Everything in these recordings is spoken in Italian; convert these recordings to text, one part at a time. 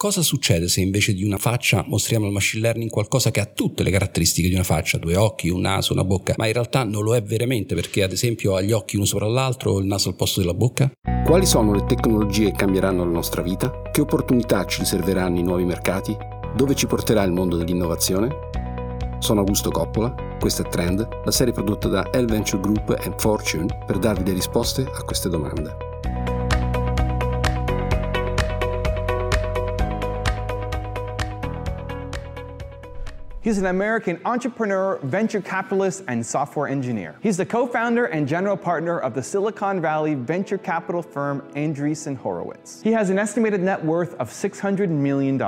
Cosa succede se invece di una faccia mostriamo al machine learning qualcosa che ha tutte le caratteristiche di una faccia, due occhi, un naso, una bocca, ma in realtà non lo è veramente perché ad esempio ha gli occhi uno sopra l'altro o il naso al posto della bocca? Quali sono le tecnologie che cambieranno la nostra vita? Che opportunità ci riserveranno i nuovi mercati? Dove ci porterà il mondo dell'innovazione? Sono Augusto Coppola, questa è Trend, la serie prodotta da L Venture Group e Fortune per darvi le risposte a queste domande. He's an American entrepreneur, venture capitalist, and software engineer. He's the co founder and general partner of the Silicon Valley venture capital firm Andreessen Horowitz. He has an estimated net worth of $600 million.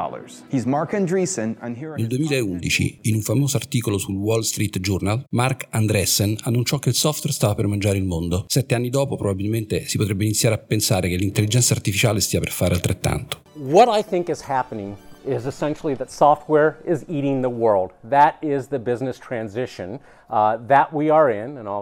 He's Mark Andreessen, and here Nel 2011, in un famoso articolo sul Wall Street Journal, Mark Andreessen annunciò che il software stava per mangiare il mondo. Sette anni dopo, probabilmente si potrebbe iniziare a pensare che l'intelligenza artificiale stia per fare altrettanto. What I think is happening is essentially that software is eating the world. That is the business transition uh,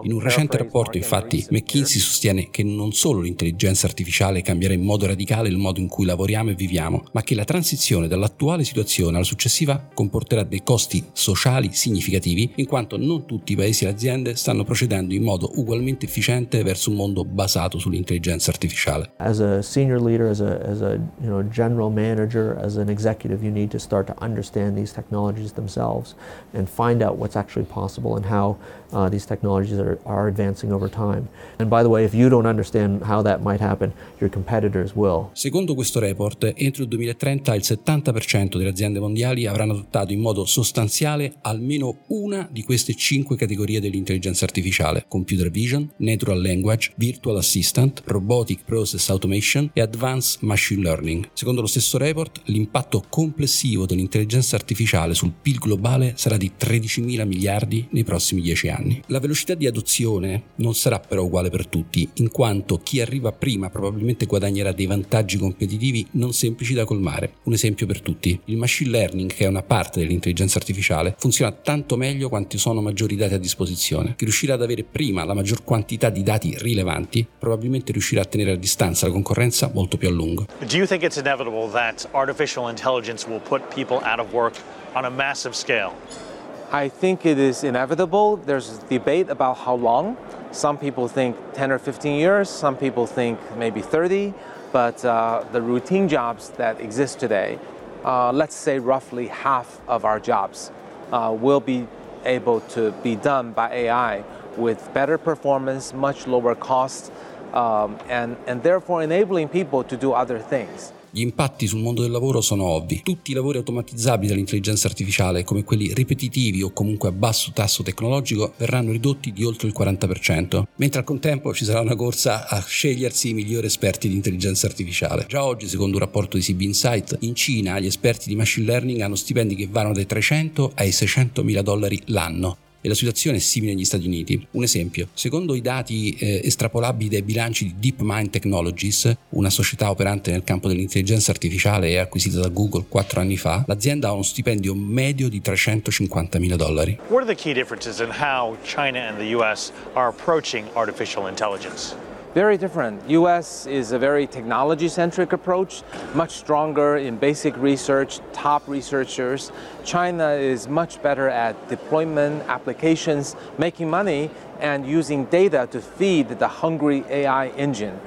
in un recente rapporto, infatti, McKinsey sostiene che non solo l'intelligenza artificiale cambierà in modo radicale il modo in cui lavoriamo e viviamo, ma che la transizione dall'attuale situazione alla successiva comporterà dei costi sociali significativi, in quanto non tutti i paesi e le aziende stanno procedendo in modo ugualmente efficiente verso un mondo basato sull'intelligenza artificiale. As a senior leader, as a, as a you know, general manager, as an executive, you need to start to understand these technologies themselves and find out what's actually possible and how uh, these technologies are, are advancing over time. And by the way, if you don't understand how that might happen, your competitors will. Secondo questo report, entro il 2030 il 70% delle aziende mondiali avranno adottato in modo sostanziale almeno una di queste cinque categorie dell'intelligenza artificiale: computer vision, natural language, virtual assistant, robotic process automation e advanced machine learning. Secondo lo stesso report, l'impatto complessivo dell'intelligenza artificiale sul PIL globale sarà di 13 mila miliardi nei prossimi 10 anni. La velocità di adozione non sarà però uguale per tutti, in quanto chi arriva prima probabilmente guadagnerà dei vantaggi competitivi non semplici da colmare. Un esempio per tutti, il machine learning, che è una parte dell'intelligenza artificiale, funziona tanto meglio quanti sono maggiori dati a disposizione. Chi riuscirà ad avere prima la maggior quantità di dati rilevanti, probabilmente riuscirà a tenere a distanza la concorrenza molto più a lungo. Do you think it's inevitable that artificial intelligence will put people out of work on a massive scale? I think it is inevitable. There's debate about how long. Some people think 10 or 15 years, some people think maybe 30, but uh, the routine jobs that exist today, uh, let's say roughly half of our jobs, uh, will be able to be done by AI with better performance, much lower cost, um, and, and therefore enabling people to do other things. Gli impatti sul mondo del lavoro sono ovvi. Tutti i lavori automatizzabili dall'intelligenza artificiale, come quelli ripetitivi o comunque a basso tasso tecnologico, verranno ridotti di oltre il 40%, mentre al contempo ci sarà una corsa a scegliersi i migliori esperti di intelligenza artificiale. Già oggi, secondo un rapporto di CB Insight, in Cina gli esperti di machine learning hanno stipendi che vanno dai 300 ai 600 mila dollari l'anno e la situazione è simile negli Stati Uniti. Un esempio, secondo i dati eh, estrapolabili dai bilanci di DeepMind Technologies, una società operante nel campo dell'intelligenza artificiale e acquisita da Google quattro anni fa, l'azienda ha uno stipendio medio di 350 mila dollari. What are the key differences in how China and the US are approaching artificial intelligence? Very different. US is a very technology-centric approach, much stronger in basic research, top researchers. China is much better at deployment, applications, making money, and using data to feed the hungry AI engine.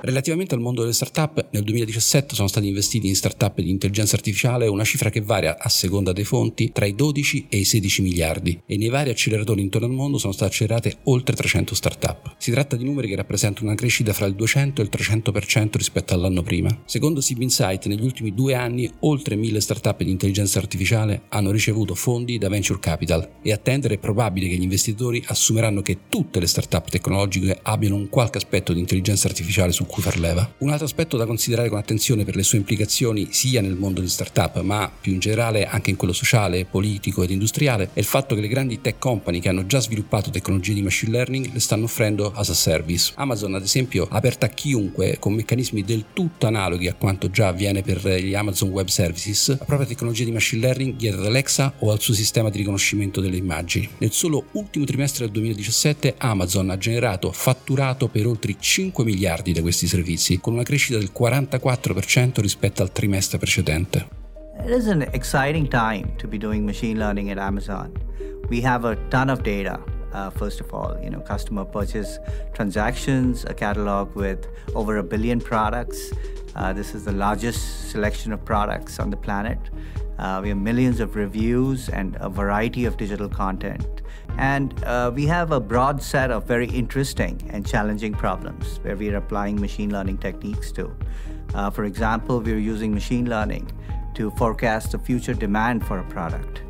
Relativamente al mondo delle startup, nel 2017 sono stati investiti in startup di intelligenza artificiale una cifra che varia a seconda dei fonti tra i 12 e i 16 miliardi e nei vari acceleratori intorno al mondo sono state accelerate oltre 300 startup. Si tratta di numeri che rappresentano una crescita fra il 200 e il 300% rispetto all'anno prima. Secondo SIB Insight, negli ultimi due anni oltre 1000 startup di intelligenza artificiale hanno ricevuto fondi da venture capital e attendere è probabile che gli investitori investitori assumeranno che tutte le start-up tecnologiche abbiano un qualche aspetto di intelligenza artificiale su cui far leva. Un altro aspetto da considerare con attenzione per le sue implicazioni sia nel mondo di start-up, ma più in generale anche in quello sociale, politico ed industriale, è il fatto che le grandi tech company che hanno già sviluppato tecnologie di machine learning le stanno offrendo as a service. Amazon, ad esempio, ha aperto a chiunque con meccanismi del tutto analoghi a quanto già avviene per gli Amazon Web Services, la propria tecnologia di machine learning dietro ad Alexa o al suo sistema di riconoscimento delle immagini. Nel solo ultimo trimestre del 2017 Amazon ha generato fatturato per oltre 5 miliardi da questi servizi, con una crescita del 44% rispetto al trimestre precedente. It is an exciting time to be doing machine learning at Amazon. We have a ton of data. Uh, first of all, you know, customer purchase transactions, a catalog with over a billion products. Uh, this is the largest selection of products on the planet. Uh, we have millions of reviews and a variety of digital content. And uh, we have a broad set of very interesting and challenging problems where we are applying machine learning techniques to. Uh, for example, we're using machine learning to forecast the future demand for a product,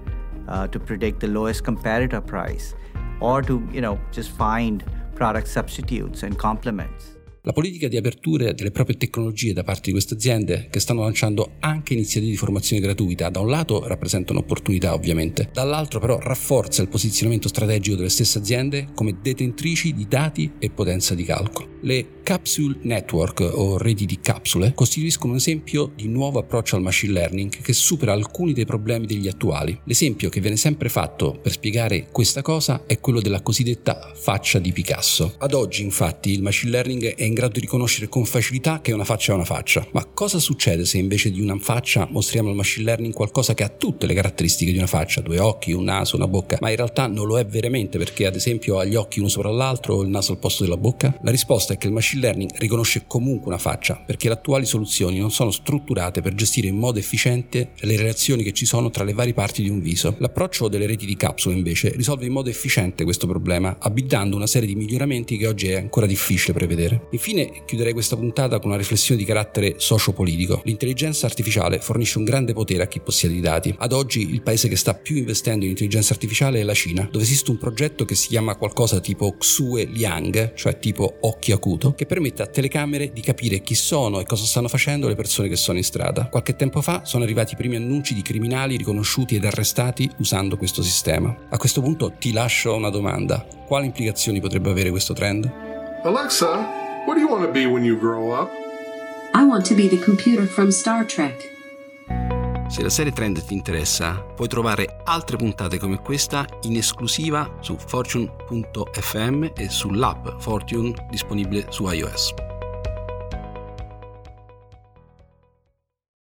uh, to predict the lowest competitor price, or to, you know, just find product substitutes and complements. La politica di aperture delle proprie tecnologie da parte di queste aziende, che stanno lanciando anche iniziative di formazione gratuita, da un lato rappresenta un'opportunità ovviamente, dall'altro però rafforza il posizionamento strategico delle stesse aziende come detentrici di dati e potenza di calcolo. Le Capsule Network o reti di capsule costituiscono un esempio di nuovo approccio al machine learning che supera alcuni dei problemi degli attuali. L'esempio che viene sempre fatto per spiegare questa cosa è quello della cosiddetta faccia di Picasso. Ad oggi infatti il machine learning è in grado di riconoscere con facilità che una faccia è una faccia. Ma cosa succede se invece di una faccia mostriamo al machine learning qualcosa che ha tutte le caratteristiche di una faccia, due occhi, un naso, una bocca, ma in realtà non lo è veramente perché ad esempio ha gli occhi uno sopra l'altro o il naso al posto della bocca? La risposta è che il machine learning riconosce comunque una faccia perché le attuali soluzioni non sono strutturate per gestire in modo efficiente le relazioni che ci sono tra le varie parti di un viso. L'approccio delle reti di capsule invece risolve in modo efficiente questo problema, abilitando una serie di miglioramenti che oggi è ancora difficile prevedere. Infine chiuderei questa puntata con una riflessione di carattere sociopolitico. L'intelligenza artificiale fornisce un grande potere a chi possiede i dati. Ad oggi il paese che sta più investendo in intelligenza artificiale è la Cina, dove esiste un progetto che si chiama qualcosa tipo Xue Liang, cioè tipo occhio acuto, che permette a telecamere di capire chi sono e cosa stanno facendo le persone che sono in strada. Qualche tempo fa sono arrivati i primi annunci di criminali riconosciuti ed arrestati usando questo sistema. A questo punto ti lascio una domanda. Quali implicazioni potrebbe avere questo trend? Alexa, What do you want to be when you grow up? I want to be the computer from Star Trek. Se la serie Trend ti interessa, puoi trovare altre puntate come questa in esclusiva su fortune.fm e sull'app Fortune disponibile su iOS.